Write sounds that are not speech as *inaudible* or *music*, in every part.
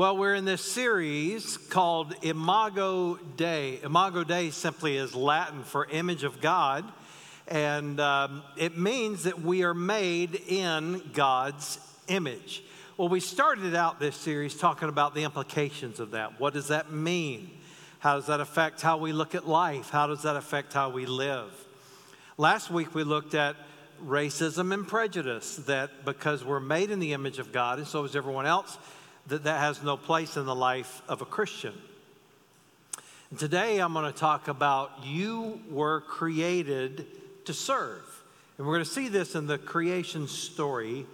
Well, we're in this series called Imago Dei. Imago Dei simply is Latin for image of God, and um, it means that we are made in God's image. Well, we started out this series talking about the implications of that. What does that mean? How does that affect how we look at life? How does that affect how we live? Last week we looked at racism and prejudice, that because we're made in the image of God, and so is everyone else, that that has no place in the life of a Christian. Today I'm going to talk about you were created to serve. And we're going to see this in the creation story.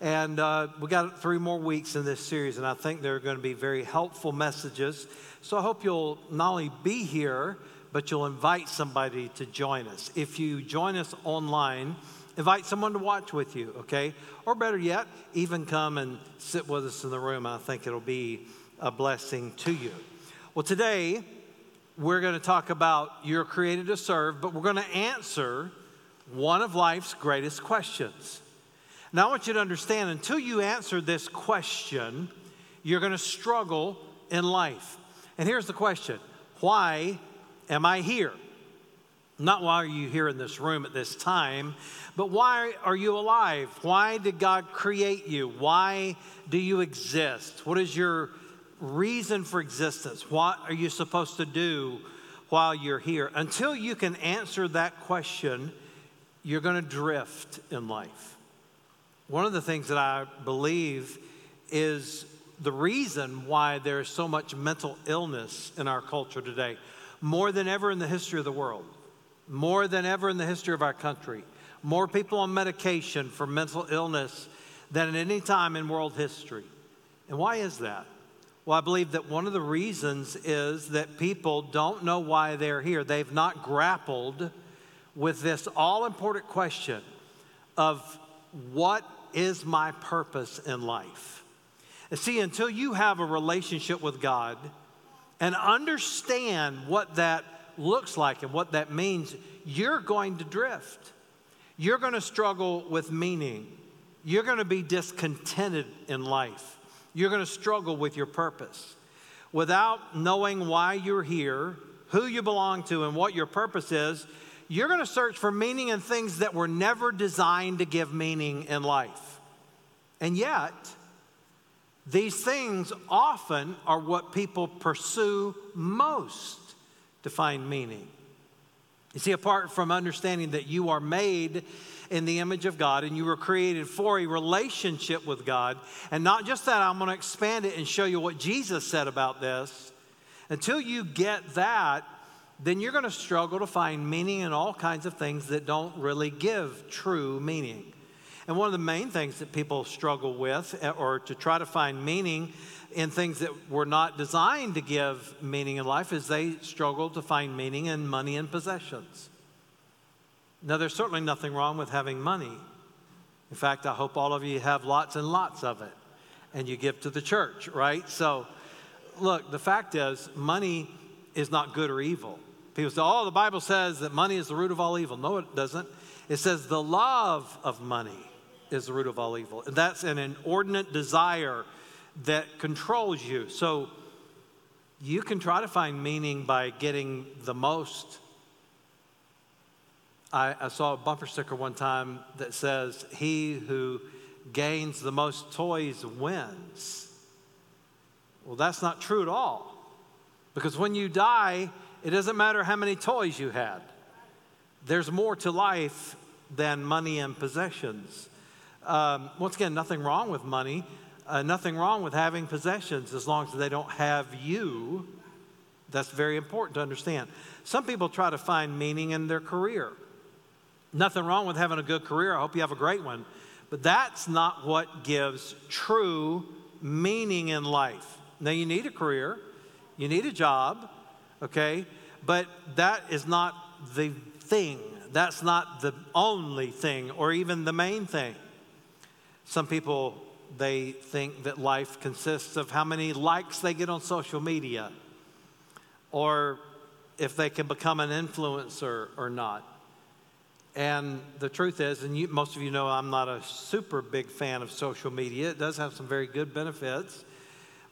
And uh, we got three more weeks in this series, and I think they're going to be very helpful messages. So I hope you'll not only be here, but you'll invite somebody to join us. If you join us online, invite someone to watch with you, okay? Or better yet, even come and sit with us in the room. I think it'll be a blessing to you. Well, today we're going to talk about you're created to serve, but we're going to answer one of life's greatest questions. Now, I want you to understand until you answer this question, you're going to struggle in life. And here's the question Why am I here? Not why are you here in this room at this time, but why are you alive? Why did God create you? Why do you exist? What is your reason for existence? What are you supposed to do while you're here? Until you can answer that question, you're going to drift in life. One of the things that I believe is the reason why there's so much mental illness in our culture today, more than ever in the history of the world more than ever in the history of our country. More people on medication for mental illness than at any time in world history. And why is that? Well, I believe that one of the reasons is that people don't know why they're here. They've not grappled with this all important question of what is my purpose in life? And see, until you have a relationship with God and understand what that looks like and what that means, you're going to drift. You're going to struggle with meaning. You're going to be discontented in life. You're going to struggle with your purpose. Without knowing why you're here, who you belong to, and what your purpose is, you're going to search for meaning in things that were never designed to give meaning in life. And yet, these things often are what people pursue most to find meaning. You see, apart from understanding that you are made in the image of God and you were created for a relationship with God, and not just that, I'm going to expand it and show you what Jesus said about this. Until you get that, then you're going to struggle to find meaning in all kinds of things that don't really give true meaning. And one of the main things that people struggle with, eh, or to try to find meaning, in things that were not designed to give meaning in life is they struggle to find meaning in money and possessions. Now, there's certainly nothing wrong with having money. In fact, I hope all of you have lots and lots of it and you give to the church, right? So, look, the fact is, money is not good or evil. People say, oh, the Bible says that money is the root of all evil. No, it doesn't. It says the love of money is the root of all evil. And that's an inordinate desire that controls you. So you can try to find meaning by getting the most. I, I, saw a bumper sticker one time that says, He who gains the most toys wins. Well, that's not true at all. Because when you die, it doesn't matter how many toys you had, there's more to life than money and possessions. Um, once again, nothing wrong with money. Uh, nothing wrong with having possessions as long as they don't have you. That's very important to understand. Some people try to find meaning in their career. Nothing wrong with having a good career. I hope you have a great one. But that's not what gives true meaning in life. Now, you need a career, you need a job, okay? But that is not the thing. That's not the only thing or even the main thing. Some people they think that life consists of how many likes they get on social media or if they can become an influencer or not. And the truth is, and you, most of you know I'm not a super big fan of social media, it does have some very good benefits.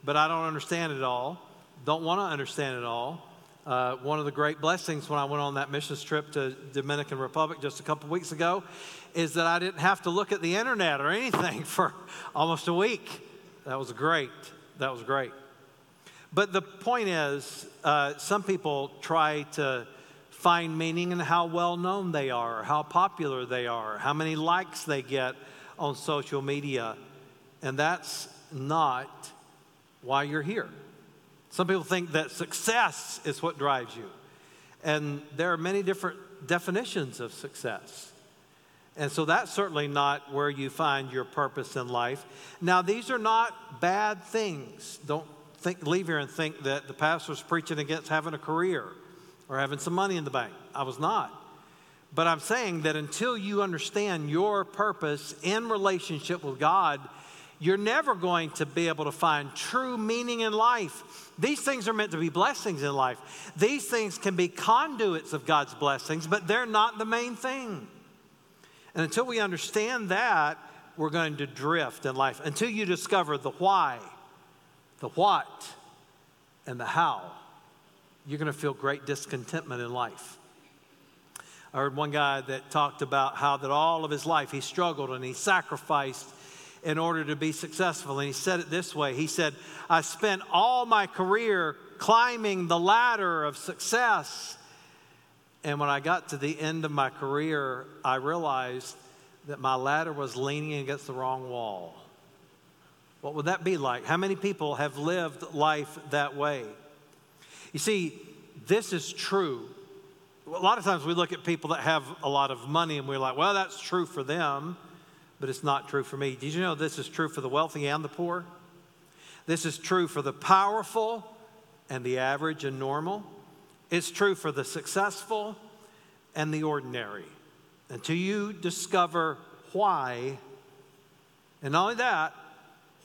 but I don't understand it all. Don't want to understand it all. Uh, one of the great blessings when I went on that missions trip to Dominican Republic just a couple weeks ago is that I didn't have to look at the internet or anything *laughs* for almost a week. That was great. That was great. But the point is, uh, some people try to find meaning in how well known they are, how popular they are, how many likes they get on social media. And that's not why you're here. Some people think that success is what drives you. And there are many different definitions of success. And so that's certainly not where you find your purpose in life. Now, these are not bad things. Don't think, leave here and think that the pastor's preaching against having a career or having some money in the bank. I was not. But I'm saying that until you understand your purpose in relationship with God, you're never going to be able to find true meaning in life. These things are meant to be blessings in life. These things can be conduits of God's blessings, but they're not the main thing. And until we understand that, we're going to drift in life. Until you discover the why, the what, and the how, you're going to feel great discontentment in life. I heard one guy that talked about how that all of his life he struggled and he sacrificed in order to be successful. And he said it this way He said, I spent all my career climbing the ladder of success. And when I got to the end of my career, I realized that my ladder was leaning against the wrong wall. What would that be like? How many people have lived life that way? You see, this is true. A lot of times we look at people that have a lot of money and we're like, well, that's true for them but it's not true for me. Did you know this is true for the wealthy and the poor? This is true for the powerful and the average and normal. It's true for the successful and the ordinary. Until you discover why, and not only that,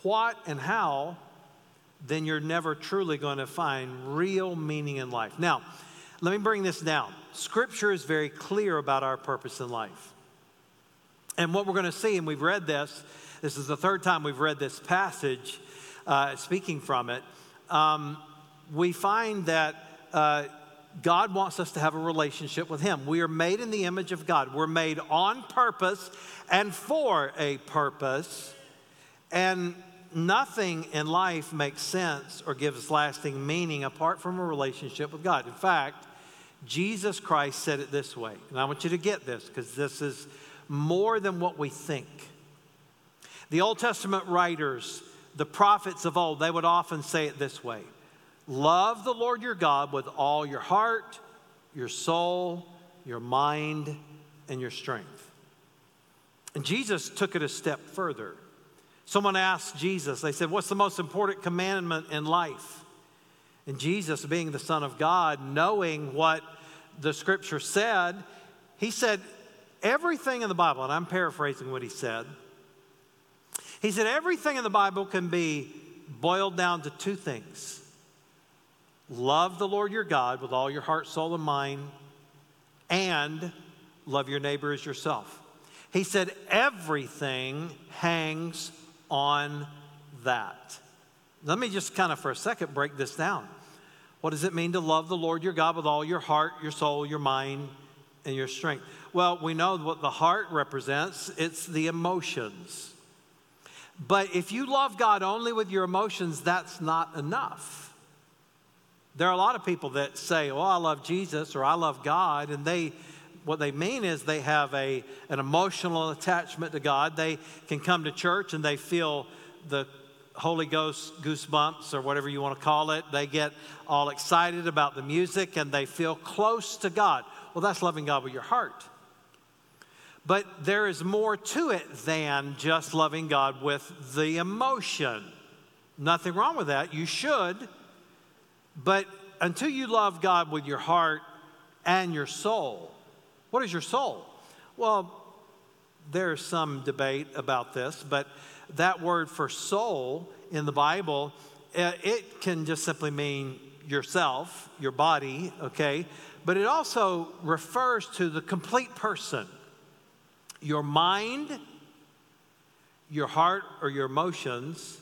what and how, then you're never truly going to find real meaning in life. Now, let me bring this down. Scripture is very clear about our purpose in life. And what we're going to see, and we've read this, this is the third time we've read this passage, uh, speaking from it. Um, we find that uh, God wants us to have a relationship with Him. We are made in the image of God, we're made on purpose and for a purpose. And nothing in life makes sense or gives lasting meaning apart from a relationship with God. In fact, Jesus Christ said it this way, and I want you to get this because this is more than what we think. The Old Testament writers, the prophets of old, they would often say it this way Love the Lord your God with all your heart, your soul, your mind, and your strength. And Jesus took it a step further. Someone asked Jesus, they said, What's the most important commandment in life? And Jesus, being the Son of God, knowing what the scripture said, he said, everything in the Bible, and I'm paraphrasing what he said, he said everything in the Bible can be boiled down to two things love the Lord your God with all your heart, soul, and mind, and love your neighbor as yourself. He said everything hangs on that. Let me just kind of for a second break this down. What does it mean to love the Lord your God with all your heart, your soul, your mind, and your strength? Well, we know what the heart represents it's the emotions. But if you love God only with your emotions, that's not enough. There are a lot of people that say, Oh, I love Jesus" or "I love God," and they what they mean is they have a, an emotional attachment to God. They can come to church and they feel the Holy Ghost goosebumps or whatever you want to call it. They get all excited about the music and they feel close to God. Well, that's loving God with your heart. But there is more to it than just loving God with the emotion. Nothing wrong with that. You should. But until you love God with your heart and your soul, what is your soul? Well, there's some debate about this, but that word for soul in the Bible, eh, it can just simply mean yourself, your body, okay? But it also refers to the complete person your mind, your heart, or your emotions,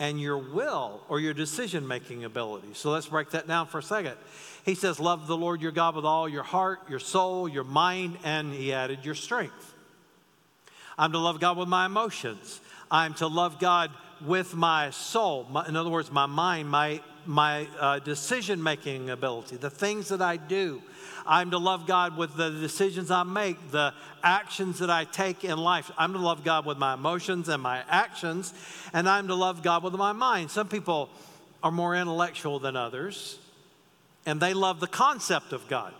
and your will or your decision making ability. So let's break that down for a second. He says, Love the Lord your God with all your heart, your soul, your mind, and he added, your strength. I'm to love God with my emotions. I'm to love God with my soul. My, in other words, my mind, my, my uh, decision making ability, the things that I do. I'm to love God with the decisions I make, the actions that I take in life. I'm to love God with my emotions and my actions, and I'm to love God with my mind. Some people are more intellectual than others, and they love the concept of God.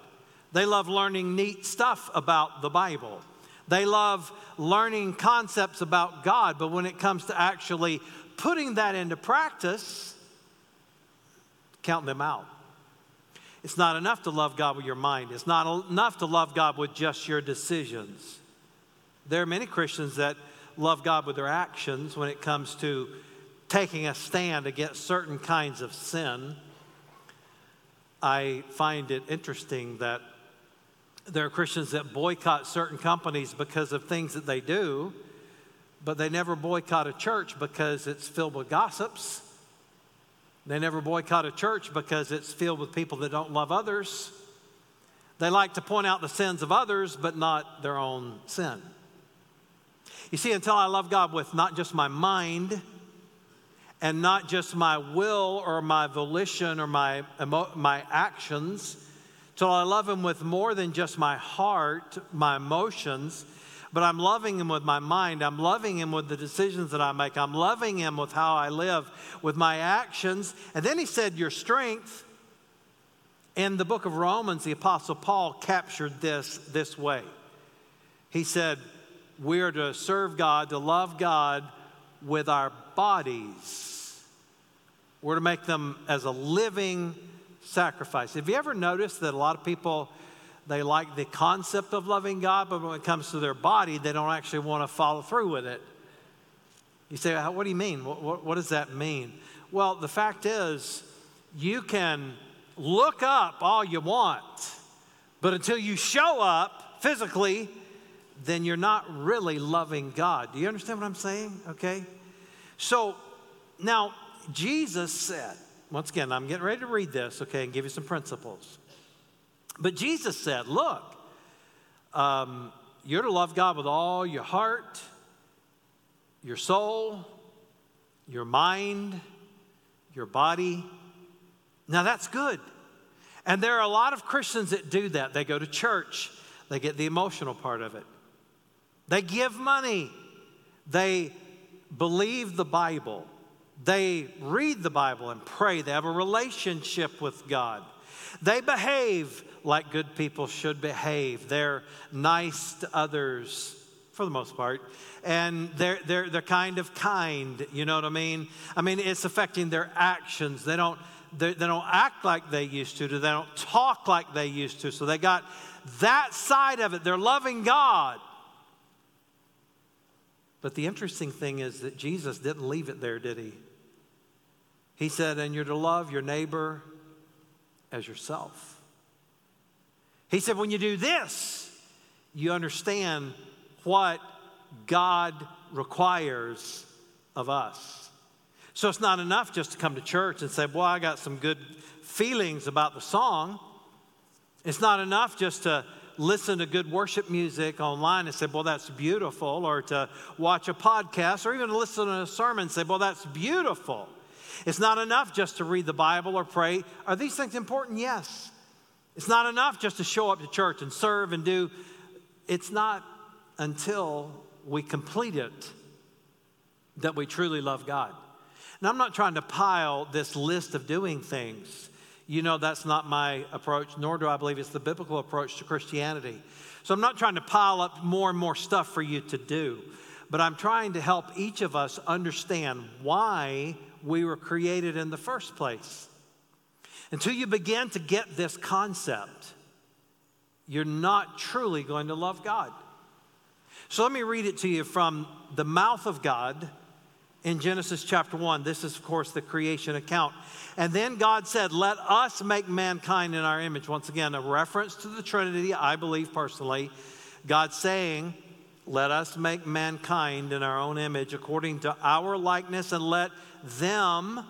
They love learning neat stuff about the Bible. They love learning concepts about God, but when it comes to actually putting that into practice, count them out. It's not enough to love God with your mind. It's not enough to love God with just your decisions. There are many Christians that love God with their actions when it comes to taking a stand against certain kinds of sin. I find it interesting that there are Christians that boycott certain companies because of things that they do, but they never boycott a church because it's filled with gossips. They never boycott a church because it's filled with people that don't love others. They like to point out the sins of others, but not their own sin. You see, until I love God with not just my mind and not just my will or my volition or my, my actions, till I love Him with more than just my heart, my emotions, but I'm loving Him with my mind. I'm loving Him with the decisions that I make. I'm loving Him with how I live, with my actions. And then He said, Your strength. In the book of Romans, the Apostle Paul captured this this way. He said, We are to serve God, to love God with our bodies. We're to make them as a living sacrifice. Have you ever noticed that a lot of people they like the concept of loving God, but when it comes to their body, they don't actually want to follow through with it? You say, what do you mean? What, what, what does that mean? Well, the fact is, you can look up all you want, but until you show up physically, then you're not really loving God. Do you understand what I'm saying? Okay? So now, Jesus said, once again, I'm getting ready to read this, okay, and give you some principles. But Jesus said, Look, um, you're to love God with all your heart, your soul, your mind, your body. Now that's good. And there are a lot of Christians that do that. They go to church, they get the emotional part of it. They give money, they believe the Bible, they read the Bible and pray, they have a relationship with God. They behave like good people should behave. They're nice to others for the most part. And they're, they're, they're kind of kind, you know what I mean? I mean, it's affecting their actions. They don't, they, they don't act like they used to, they don't talk like they used to. So they got that side of it. They're loving God. But the interesting thing is that Jesus didn't leave it there, did he? He said, and you're to love your neighbor as yourself. He said, when you do this, you understand what God requires of us. So it's not enough just to come to church and say, Well, I got some good feelings about the song. It's not enough just to listen to good worship music online and say, Well, that's beautiful, or to watch a podcast, or even listen to a sermon and say, Well, that's beautiful. It's not enough just to read the Bible or pray. Are these things important? Yes. It's not enough just to show up to church and serve and do. It's not until we complete it that we truly love God. Now, I'm not trying to pile this list of doing things. You know, that's not my approach, nor do I believe it's the biblical approach to Christianity. So I'm not trying to pile up more and more stuff for you to do, but I'm trying to help each of us understand why we were created in the first place. Until you begin to get this concept, you're not truly going to love God. So let me read it to you from the mouth of God in Genesis chapter 1. This is, of course, the creation account. And then God said, Let us make mankind in our image. Once again, a reference to the Trinity, I believe personally. God saying, Let us make mankind in our own image according to our likeness, and let them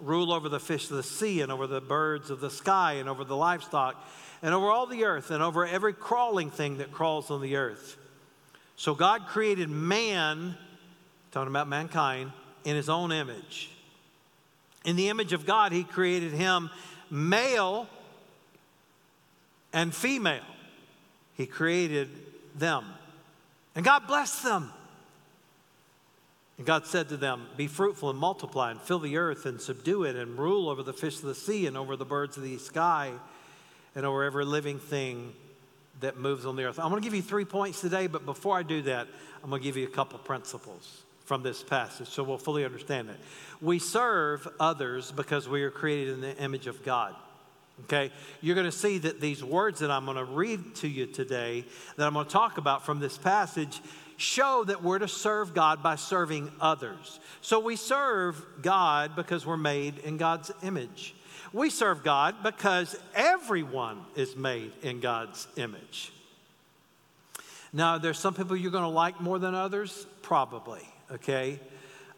rule over the fish of the sea, and over the birds of the sky, and over the livestock, and over all the earth, and over every crawling thing that crawls on the earth. So God created man, talking about mankind, in his own image. In the image of God, he created him male and female. He created them. And God blessed them. And God said to them, Be fruitful and multiply, and fill the earth, and subdue it, and rule over the fish of the sea, and over the birds of the sky, and over every living thing that moves on the earth. I'm going to give you three points today, but before I do that, I'm going to give you a couple principles from this passage so we'll fully understand it. We serve others because we are created in the image of God. Okay, you're going to see that these words that I'm going to read to you today, that I'm going to talk about from this passage, show that we're to serve God by serving others. So we serve God because we're made in God's image. We serve God because everyone is made in God's image. Now, there's some people you're going to like more than others? Probably, okay?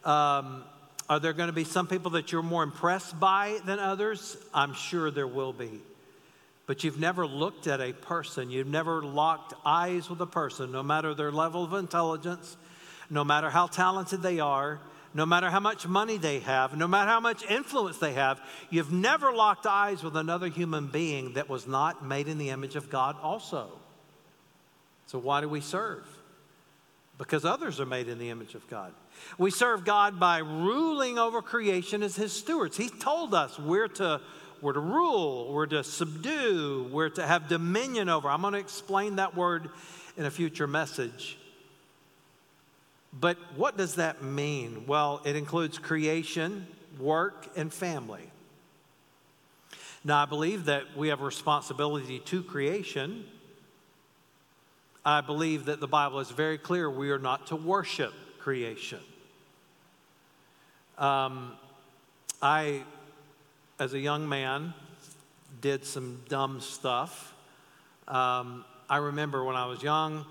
Um, are there going to be some people that you're more impressed by than others? I'm sure there will be. But you've never looked at a person, you've never locked eyes with a person, no matter their level of intelligence, no matter how talented they are, no matter how much money they have, no matter how much influence they have, you've never locked eyes with another human being that was not made in the image of God also. So, why do we serve? Because others are made in the image of God. We serve God by ruling over creation as His stewards. He told us we're to, we're to rule, we're to subdue, we're to have dominion over. I'm going to explain that word in a future message. But what does that mean? Well, it includes creation, work, and family. Now, I believe that we have a responsibility to creation. I believe that the Bible is very clear we are not to worship creation. Um, I, as a young man, did some dumb stuff. Um, I remember when I was young,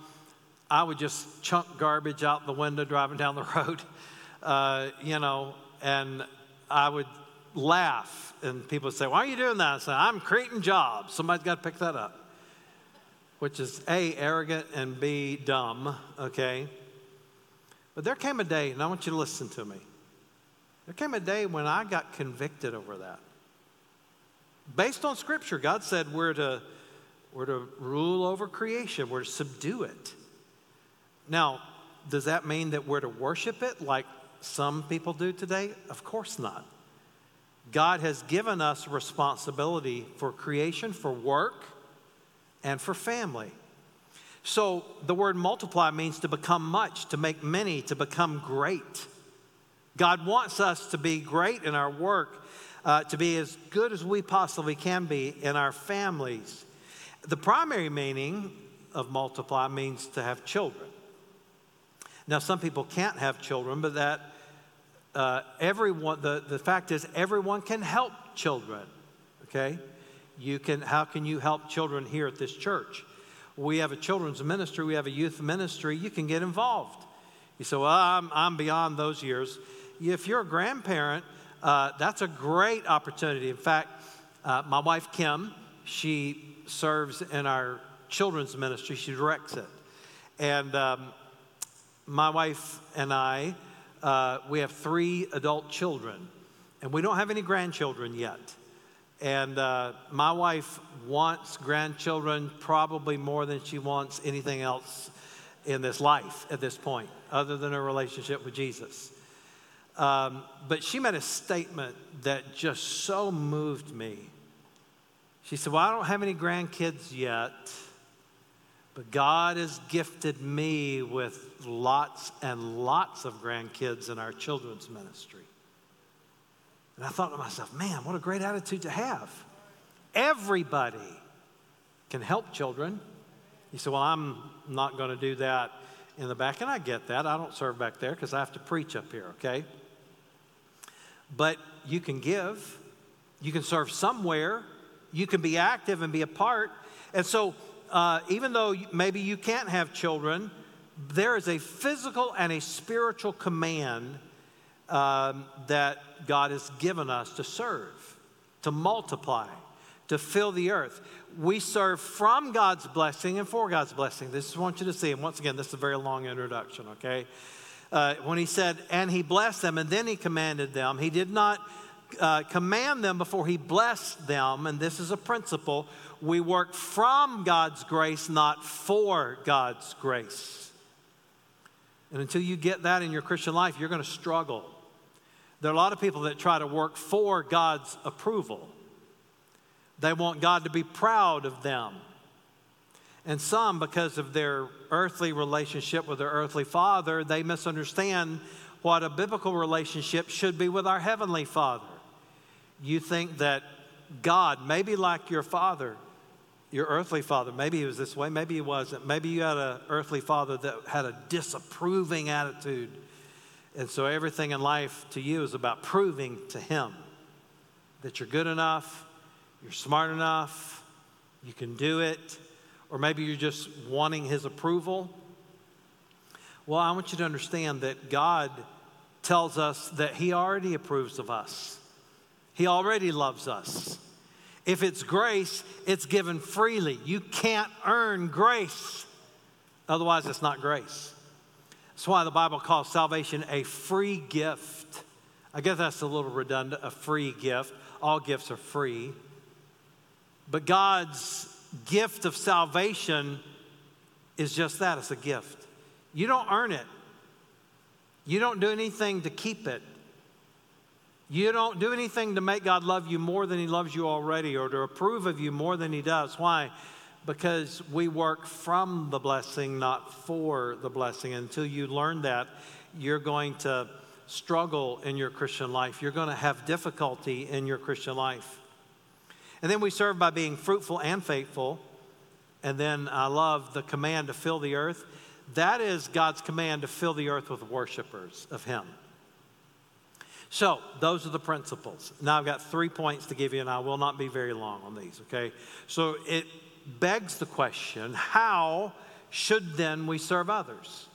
I would just chunk garbage out the window driving down the *laughs* road, uh, you know, and I would laugh, and people would say, Why are you doing that? I say, I'm creating jobs. Somebody's got to pick that up, which is A, arrogant, and B, dumb, okay? But there came a day, and I want you to listen to me. There came a day when I got convicted over that. Based on Scripture, God said we're to, we're to rule over creation, we're to subdue it. Now, does that mean that we're to worship it like some people do today? Of course not. God has given us responsibility for creation, for work, and for family. So the word multiply means to become much, to make many, to become great. God wants us to be great in our work, uh, to be as good as we possibly can be in our families. The primary meaning of multiply means to have children. Now, some people can't have children, but that uh, everyone, the, the fact is, everyone can help children, okay? You can, how can you help children here at this church? We have a children's ministry, we have a youth ministry, you can get involved. You say, Well, I'm, I'm beyond those years if you're a grandparent, uh, that's a great opportunity. In fact, uh, my wife Kim, she serves in our children's ministry, she directs it. And um, my wife and I, uh, we have three adult children, and we don't have any grandchildren yet. And uh, my wife wants grandchildren probably more than she wants anything else in this life at this point, other than her relationship with Jesus. Um, but she made a statement that just so moved me. She said, Well, I don't have any grandkids yet, but God has gifted me with lots and lots of grandkids in our children's ministry. And I thought to myself, man, what a great attitude to have. Everybody can help children. He said, Well, I'm not going to do that in the back. And I get that. I don't serve back there because I have to preach up here, okay? But you can give, you can serve somewhere, you can be active and be a part. And so, uh, even though maybe you can't have children, there is a physical and a spiritual command um, that God has given us to serve, to multiply, to fill the earth. We serve from God's blessing and for God's blessing. This is what I want you to see. And once again, this is a very long introduction, okay? Uh, when he said, and he blessed them, and then he commanded them, he did not uh, command them before he blessed them. And this is a principle. We work from God's grace, not for God's grace. And until you get that in your Christian life, you're going to struggle. There are a lot of people that try to work for God's approval. They want God to be proud of them. And some, because of their earthly relationship with their earthly father, they misunderstand what a biblical relationship should be with our heavenly father. You think that God, maybe like your father, your earthly father, maybe he was this way, maybe he wasn't. Maybe you had an earthly father that had a disapproving attitude and so everything in life to you is about proving to Him that you're good enough, you're smart enough, you can do it, or maybe you're just wanting His approval. Well, I want you to understand that God tells us that He already approves of us, He already loves us. If it's grace, it's given freely. You can't earn grace, otherwise, it's not grace. That's why the Bible calls salvation a free gift. I guess that's a little redundant, a free gift. All gifts are free. But God's gift of salvation is just that it's a gift. You don't earn it, you don't do anything to keep it. You don't do anything to make God love you more than He loves you already or to approve of you more than He does. Why? because we work from the blessing, not for the blessing. Until you learn that, you're going to struggle in your Christian life. You're going to have difficulty in your Christian life. And then we serve by being fruitful and faithful. And then I love the command to fill the earth. That is God's command to fill the earth with worshipers of Him. So, those are the principles. Now, I've got three points to give you, and I will not be very long on these, okay? So, it begs the question how should then we serve others?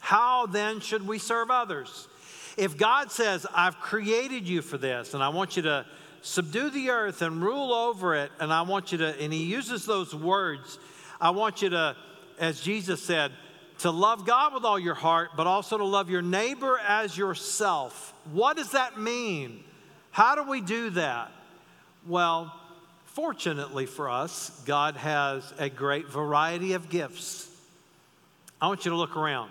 How then should we serve others? If God says, I've created you for this, and I want you to subdue the earth and rule over it, and I want you to, and He uses those words, I want you to, as Jesus said, to love God with all your heart, but also to love your neighbor as yourself. What does that mean? How do we do that? Well, Fortunately for us, God has a great variety of gifts. I want you to look around.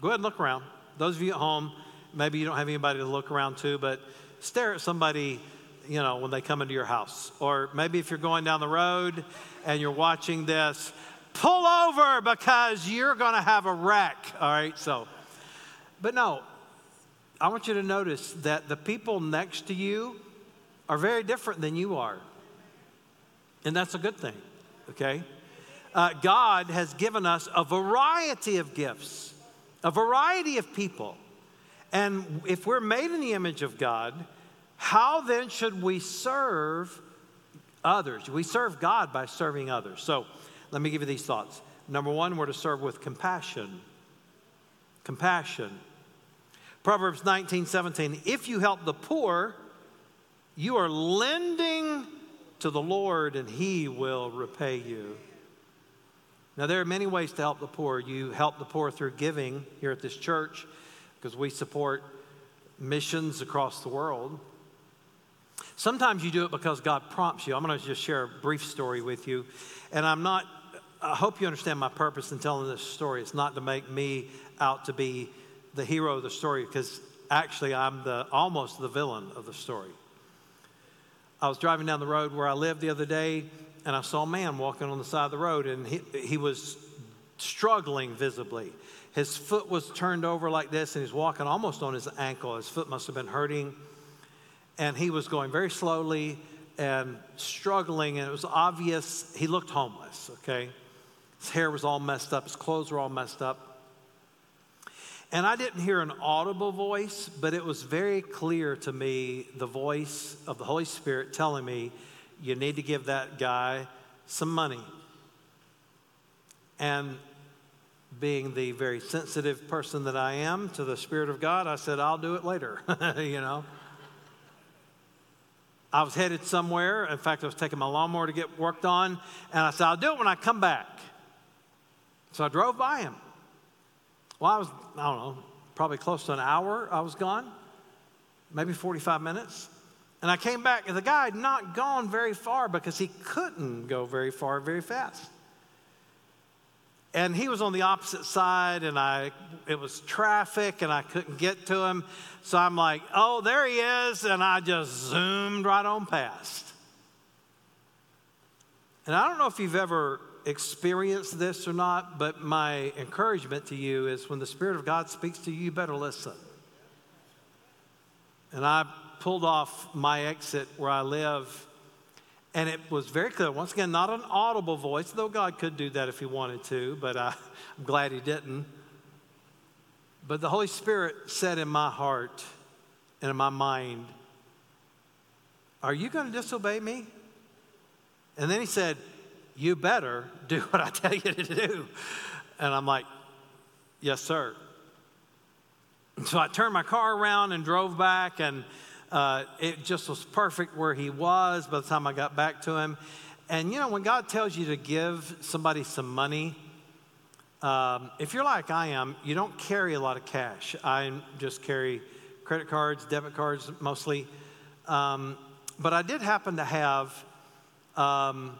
Go ahead and look around. Those of you at home, maybe you don't have anybody to look around to, but stare at somebody, you know, when they come into your house. Or maybe if you're going down the road and you're watching this, pull over because you're going to have a wreck. All right, so, but no, I want you to notice that the people next to you are very different than you are. And that's a good thing, okay? Uh, God has given us a variety of gifts, a variety of people. And if we're made in the image of God, how then should we serve others? We serve God by serving others. So let me give you these thoughts. Number one, we're to serve with compassion. Compassion. Proverbs 19, 17. If you help the poor, you are lending to the Lord and He will repay you. Now, there are many ways to help the poor. You help the poor through giving here at this church because we support missions across the world. Sometimes you do it because God prompts you. I'm going to just share a brief story with you. And I'm not, I hope you understand my purpose in telling this story. It's not to make me out to be the hero of the story because actually I'm the, almost the villain of the story. I was driving down the road where I lived the other day, and I saw a man walking on the side of the road, and he, he was struggling visibly. His foot was turned over like this, and he's walking almost on his ankle. His foot must have been hurting. And he was going very slowly and struggling, and it was obvious he looked homeless, okay? His hair was all messed up, his clothes were all messed up. And I didn't hear an audible voice, but it was very clear to me the voice of the Holy Spirit telling me, you need to give that guy some money. And being the very sensitive person that I am to the Spirit of God, I said, I'll do it later, *laughs* you know. I was headed somewhere. In fact, I was taking my lawnmower to get worked on, and I said, I'll do it when I come back. So I drove by him. Well, I was, I don't know, probably close to an hour I was gone, maybe 45 minutes. And I came back, and the guy had not gone very far because he couldn't go very far very fast. And he was on the opposite side, and I it was traffic, and I couldn't get to him. So I'm like, oh, there he is, and I just zoomed right on past. And I don't know if you've ever experienced this or not, but my encouragement to you is when the Spirit of God speaks to you, you better listen. And I pulled off my exit where I live, and it was very clear. Once again, not an audible voice, though God could do that if He wanted to, but I, I'm glad He didn't. But the Holy Spirit said in my heart and in my mind, Are you going to disobey me? And then He said, You better do what I tell you to do. And I'm like, Yes, sir. so I turned my car around and drove back, and uh, it just was perfect where he was by the time I got back to him. And you know, when God tells you to give somebody some money, um, if you're like I am, you don't carry a lot of cash. I just carry credit cards, debit cards mostly. Um, but I did happen to have um,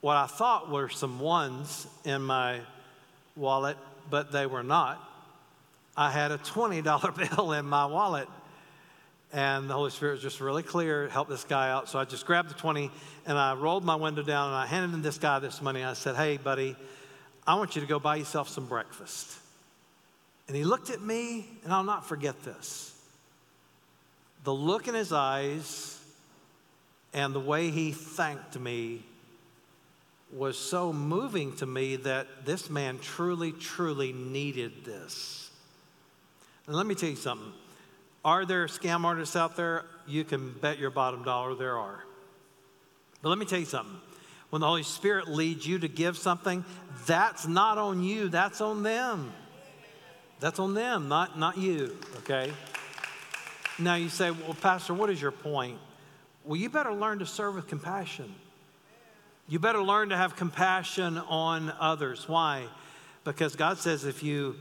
what I thought were some ones in my wallet, but they were not. I had a $20 *laughs* bill in my wallet. And the Holy Spirit was just really clear, help this guy out. So I just grabbed the 20 and I rolled my window down and I handed this guy this money. I said, Hey, buddy, I want you to go buy yourself some breakfast. And he looked at me, and I'll not forget this. The look in his eyes and the way he thanked me was so moving to me that this man truly, truly needed this. And let me tell you something are there scam artists out there? You can bet your bottom dollar there are. But let me tell you something. When the Holy Spirit leads you to give something, that's not on you, that's on them. That's on them, not, not you, okay? Now you say, well, Pastor, what is your point? Well, you better learn to serve with compassion. You better learn to have compassion on others. Why? Because God says if you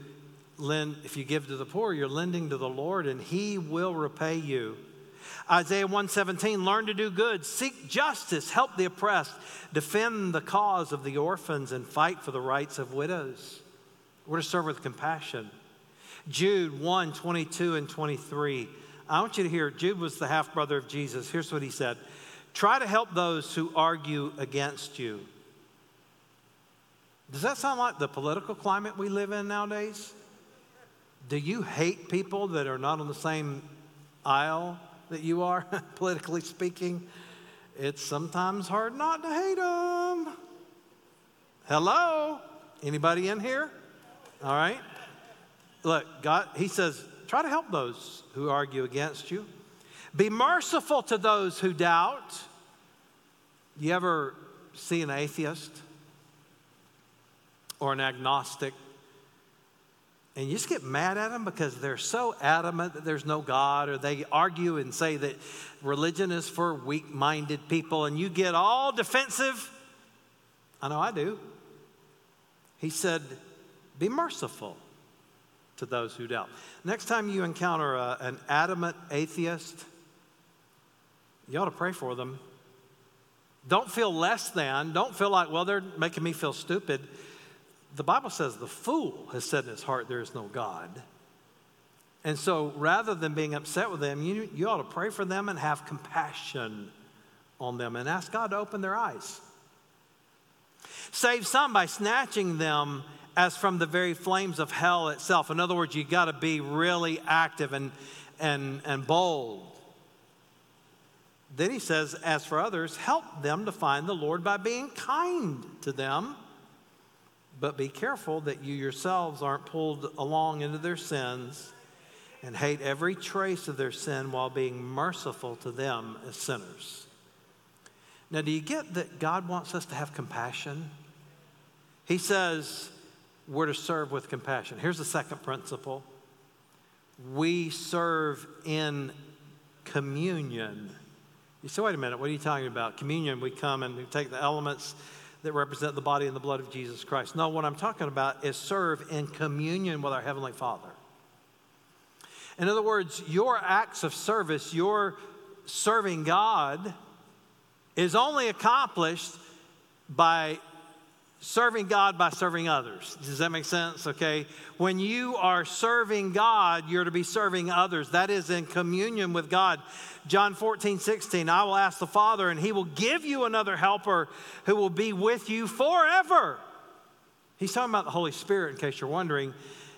lend, if you give to the poor, you're lending to the Lord and he will repay you. Isaiah 117, learn to do good, seek justice, help the oppressed, defend the cause of the orphans, and fight for the rights of widows. We're to serve with compassion. Jude 1 22 and 23. I want you to hear, Jude was the half brother of Jesus. Here's what he said Try to help those who argue against you. Does that sound like the political climate we live in nowadays? Do you hate people that are not on the same aisle that you are, *laughs* politically speaking? It's sometimes hard not to hate them. Hello? Anybody in here? All right. Look, God, He says, try to help those who argue against you. Be merciful to those who doubt. You ever see an atheist or an agnostic and you just get mad at them because they're so adamant that there's no God, or they argue and say that religion is for weak minded people, and you get all defensive. I know I do. He said, Be merciful to those who doubt. Next time you encounter a, an adamant atheist, you ought to pray for them. Don't feel less than. Don't feel like, well, they're making me feel stupid the Bible says the fool has said in his heart, There is no God. And so rather than being upset with them, you, you ought to pray for them and have compassion on them and ask God to open their eyes. Save some by snatching them as from the very flames of hell itself. In other words, you got to be really active and, and, and bold. Then he says, As for others, help them to find the Lord by being kind to them but be careful that you yourselves aren't pulled along into their sins and hate every trace of their sin while being merciful to them as sinners. Now, do you get that God wants us to have compassion? He says, we're to serve with compassion. Here's the second principle we serve in communion. You say, wait a minute, what are you talking about? Communion, we come and we take the elements that represent the body and the blood of Jesus Christ. No, what I'm talking about is serve in communion with our Heavenly Father. In other words, your acts of service, your serving God, is only accomplished by serving God by serving others. Does that make sense? Okay. When you are serving God, you're to be serving others. That is in communion with God. John 14, 16, I will ask the Father, and he will give you another helper who will be with you forever. He's talking about the Holy Spirit, in case you're wondering.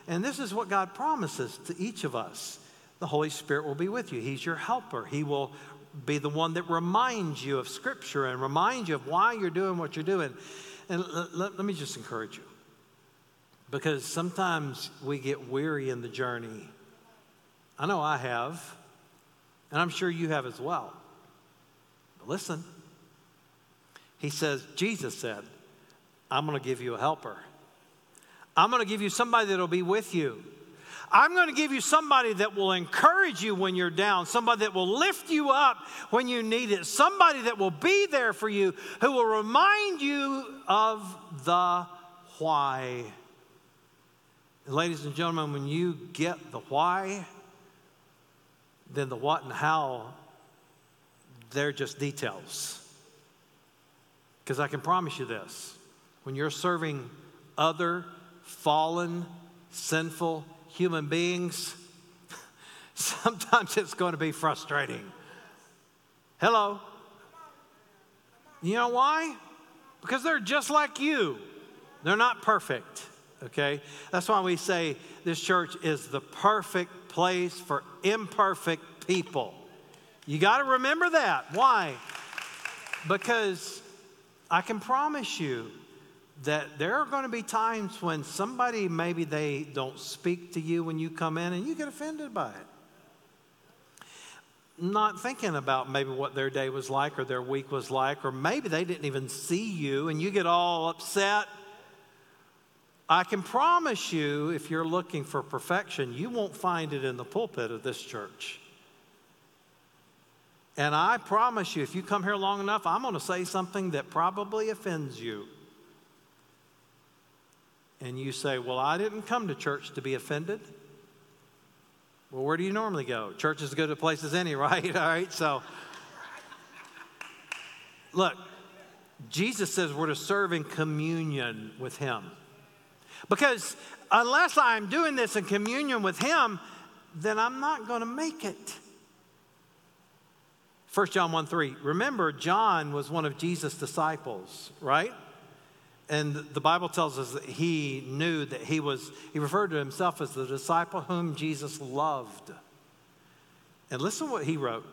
And this is what God promises to each of us the Holy Spirit will be with you. He's your helper. He will be the one that reminds you of Scripture and reminds you of why you're doing what you're doing. And let, let, me just encourage you because sometimes we get weary in the journey. I know I have, and I'm sure you have as well. But listen, he says, Jesus said, I'm going to give you a helper. I'm going to give you somebody that'll be with you. I'm going to give you somebody that will encourage you when you're down, somebody that will lift you up when you need it, somebody that will be there for you, who will remind you of the why. Ladies and gentlemen, when you get the why, then the what and how, they're just details. Because I can promise you this when you're serving other fallen, sinful human beings, *laughs* sometimes it's going to be frustrating. Hello? You know why? Because they're just like you. They're not perfect, okay? That's why we say this church is the perfect place for imperfect people. You got to remember that. Why? Because I can promise you, that there are going to be times when somebody maybe they don't speak to you when you come in and you get offended by it. Not thinking about maybe what their day was like or their week was like, or maybe they didn't even see you and you get all upset. I can promise you, if you're looking for perfection, you won't find it in the pulpit of this church. And I promise you, if you come here long enough, I'm going to say something that probably offends you and you say, Well, I didn't come to church to be offended. Well, where do you normally go? Church is as good a place as any, *laughs* right? All right, so look, Jesus says we're to serve in communion with Him. Because unless I'm doing this in communion with Him, then I'm not going to make it. 1 John 1 3. Remember, John was one of Jesus' disciples, right? And the Bible tells us that he knew that he was, he referred to himself as the disciple whom Jesus loved. And listen to what he wrote.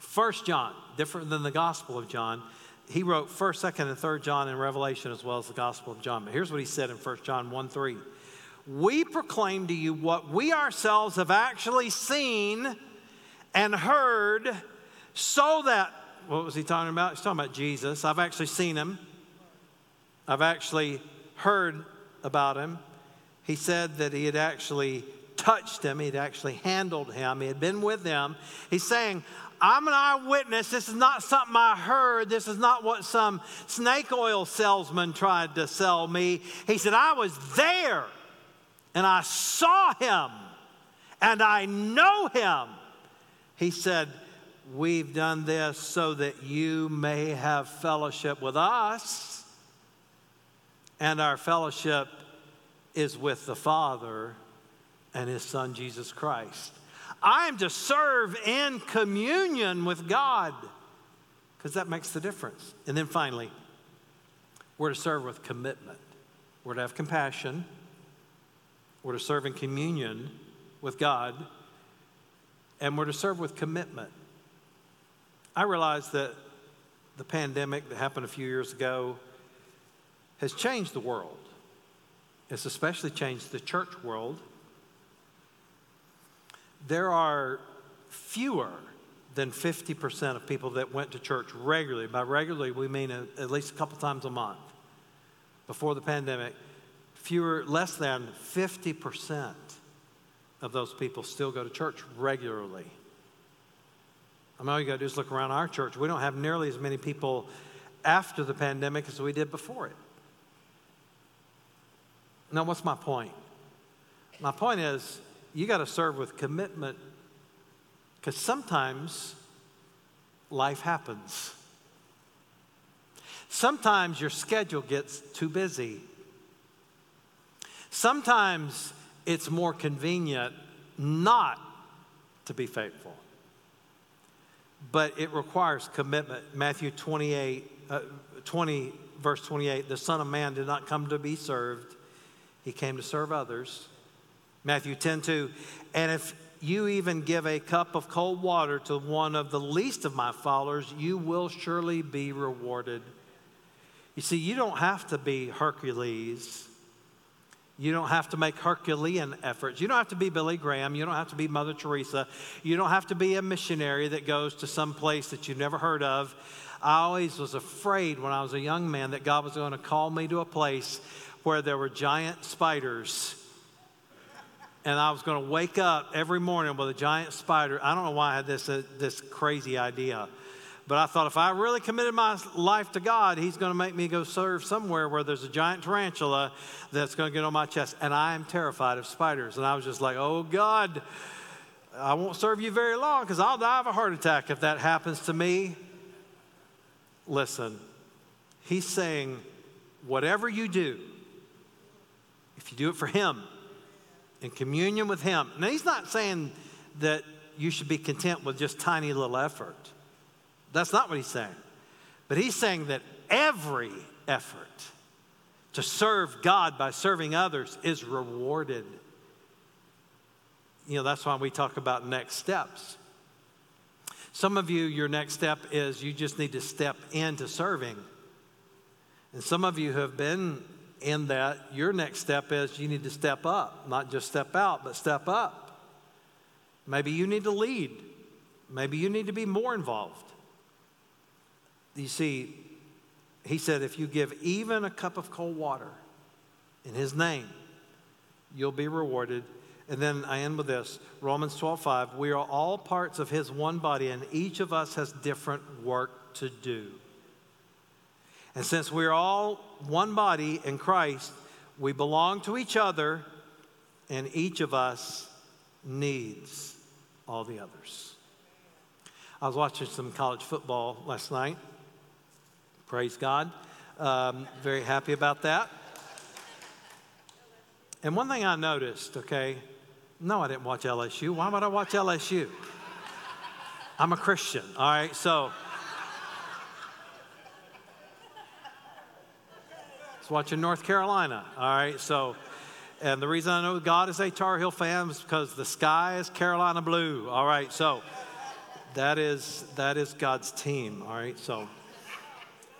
First John, different than the Gospel of John, he wrote first, second, and third John in Revelation as well as the Gospel of John. But here's what he said in First John 1 3. We proclaim to you what we ourselves have actually seen and heard, so that, what was he talking about? He's talking about Jesus. I've actually seen him. I've actually heard about him. He said that he had actually touched him, he'd actually handled him, he had been with them. He's saying, I'm an eyewitness. This is not something I heard. This is not what some snake oil salesman tried to sell me. He said, I was there and I saw him and I know him. He said, We've done this so that you may have fellowship with us and our fellowship is with the Father and His Son, Jesus Christ. I am to serve in communion with God because that makes the difference. And then finally, we're to serve with commitment. We're to have compassion. We're to serve in communion with God. And we're to serve with commitment. I realize that the pandemic that happened a few years ago has changed the world. It's especially changed the church world. There are fewer than 50% of people that went to church regularly. By regularly, we mean at least a couple times a month. Before the pandemic, fewer, less than 50% of those people still go to church regularly. I mean, all you got to do is look around our church. We don't have nearly as many people after the pandemic as we did before it. Now, what's my point? My point is, you got to serve with commitment because sometimes life happens. Sometimes your schedule gets too busy. Sometimes it's more convenient not to be faithful, but it requires commitment. Matthew 28, uh, 20, verse 28 the Son of Man did not come to be served, he came to serve others. Matthew 10, 2, and if you even give a cup of cold water to one of the least of my followers, you will surely be rewarded. You see, you don't have to be Hercules. You don't have to make Herculean efforts. You don't have to be Billy Graham. You don't have to be Mother Teresa. You don't have to be a missionary that goes to some place that you've never heard of. I always was afraid when I was a young man that God was going to call me to a place where there were giant spiders and I was going to wake up every morning with a giant spider. I don't know why I had this, uh, this crazy idea. But I thought if I really committed my life to God, He's going to make me go serve somewhere where there's a giant tarantula that's going to get on my chest. And I am terrified of spiders. And I was just like, oh God, I won't serve you very long because I'll die of a heart attack if that happens to me. Listen, He's saying, whatever you do, if you do it for Him, in communion with Him. Now, He's not saying that you should be content with just tiny little effort. That's not what He's saying. But He's saying that every effort to serve God by serving others is rewarded. You know, that's why we talk about next steps. Some of you, your next step is you just need to step into serving. And some of you have been in that, your next step is you need to step up, not just step out, but step up. Maybe you need to lead. Maybe you need to be more involved. You see, he said, if you give even a cup of cold water in his name, you'll be rewarded. And then I end with this Romans 12 5. We are all parts of his one body, and each of us has different work to do. And since we're all one body in Christ, we belong to each other, and each of us needs all the others. I was watching some college football last night. Praise God. Um, very happy about that. And one thing I noticed, okay, no, I didn't watch LSU. Why would I watch LSU? I'm a Christian, all right? So, was watching North Carolina. All right, so, and the reason I know God is a Tar Heel fan is because the sky is Carolina blue. All right, so that is that is God's team. All right, so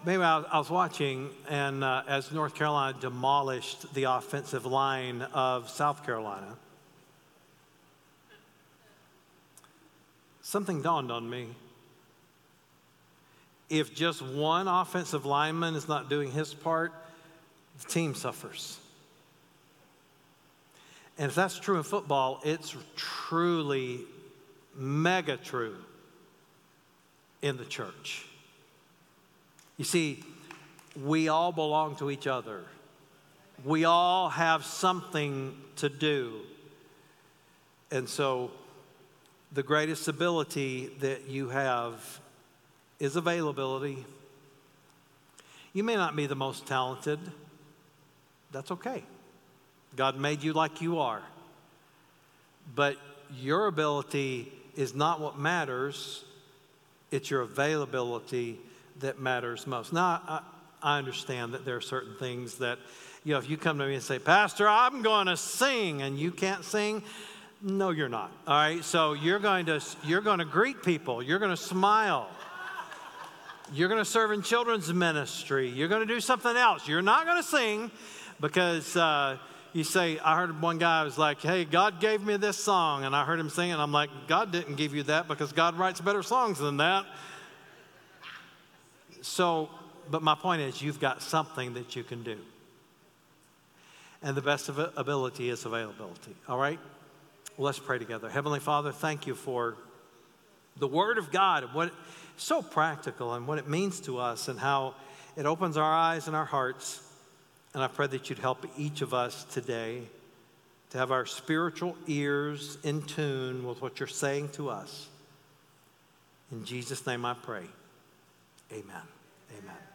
maybe I was, I was watching, and uh, as North Carolina demolished the offensive line of South Carolina, something dawned on me. If just one offensive lineman is not doing his part, the team suffers. And if that's true in football, it's truly mega true in the church. You see, we all belong to each other. We all have something to do. And so, the greatest ability that you have is availability. You may not be the most talented. That's okay. God made you like you are. But your ability is not what matters, it's your availability that matters most. Now, I, I understand that there are certain things that, you know, if you come to me and say, Pastor, I'm going to sing, and you can't sing, no, you're not. All right, so you're going to you're going to greet people. You're going to smile. You're going to serve in children's ministry. You're going to do something else. You're not going to sing because uh, you say, I heard one guy was like, hey, God gave me this song. And I heard him sing it. I'm like, God didn't give you that because God writes better songs than that. So, but my point is, you've got something that you can do. and the best of ability is availability. All right? Well, let's pray together. Heavenly Father, thank you for the Word of God and what so practical and what it means to us and how it opens our eyes and our hearts. And I pray that you'd help each of us today to have our spiritual ears in tune with what you're saying to us. In Jesus' name I pray. Amen. Amen.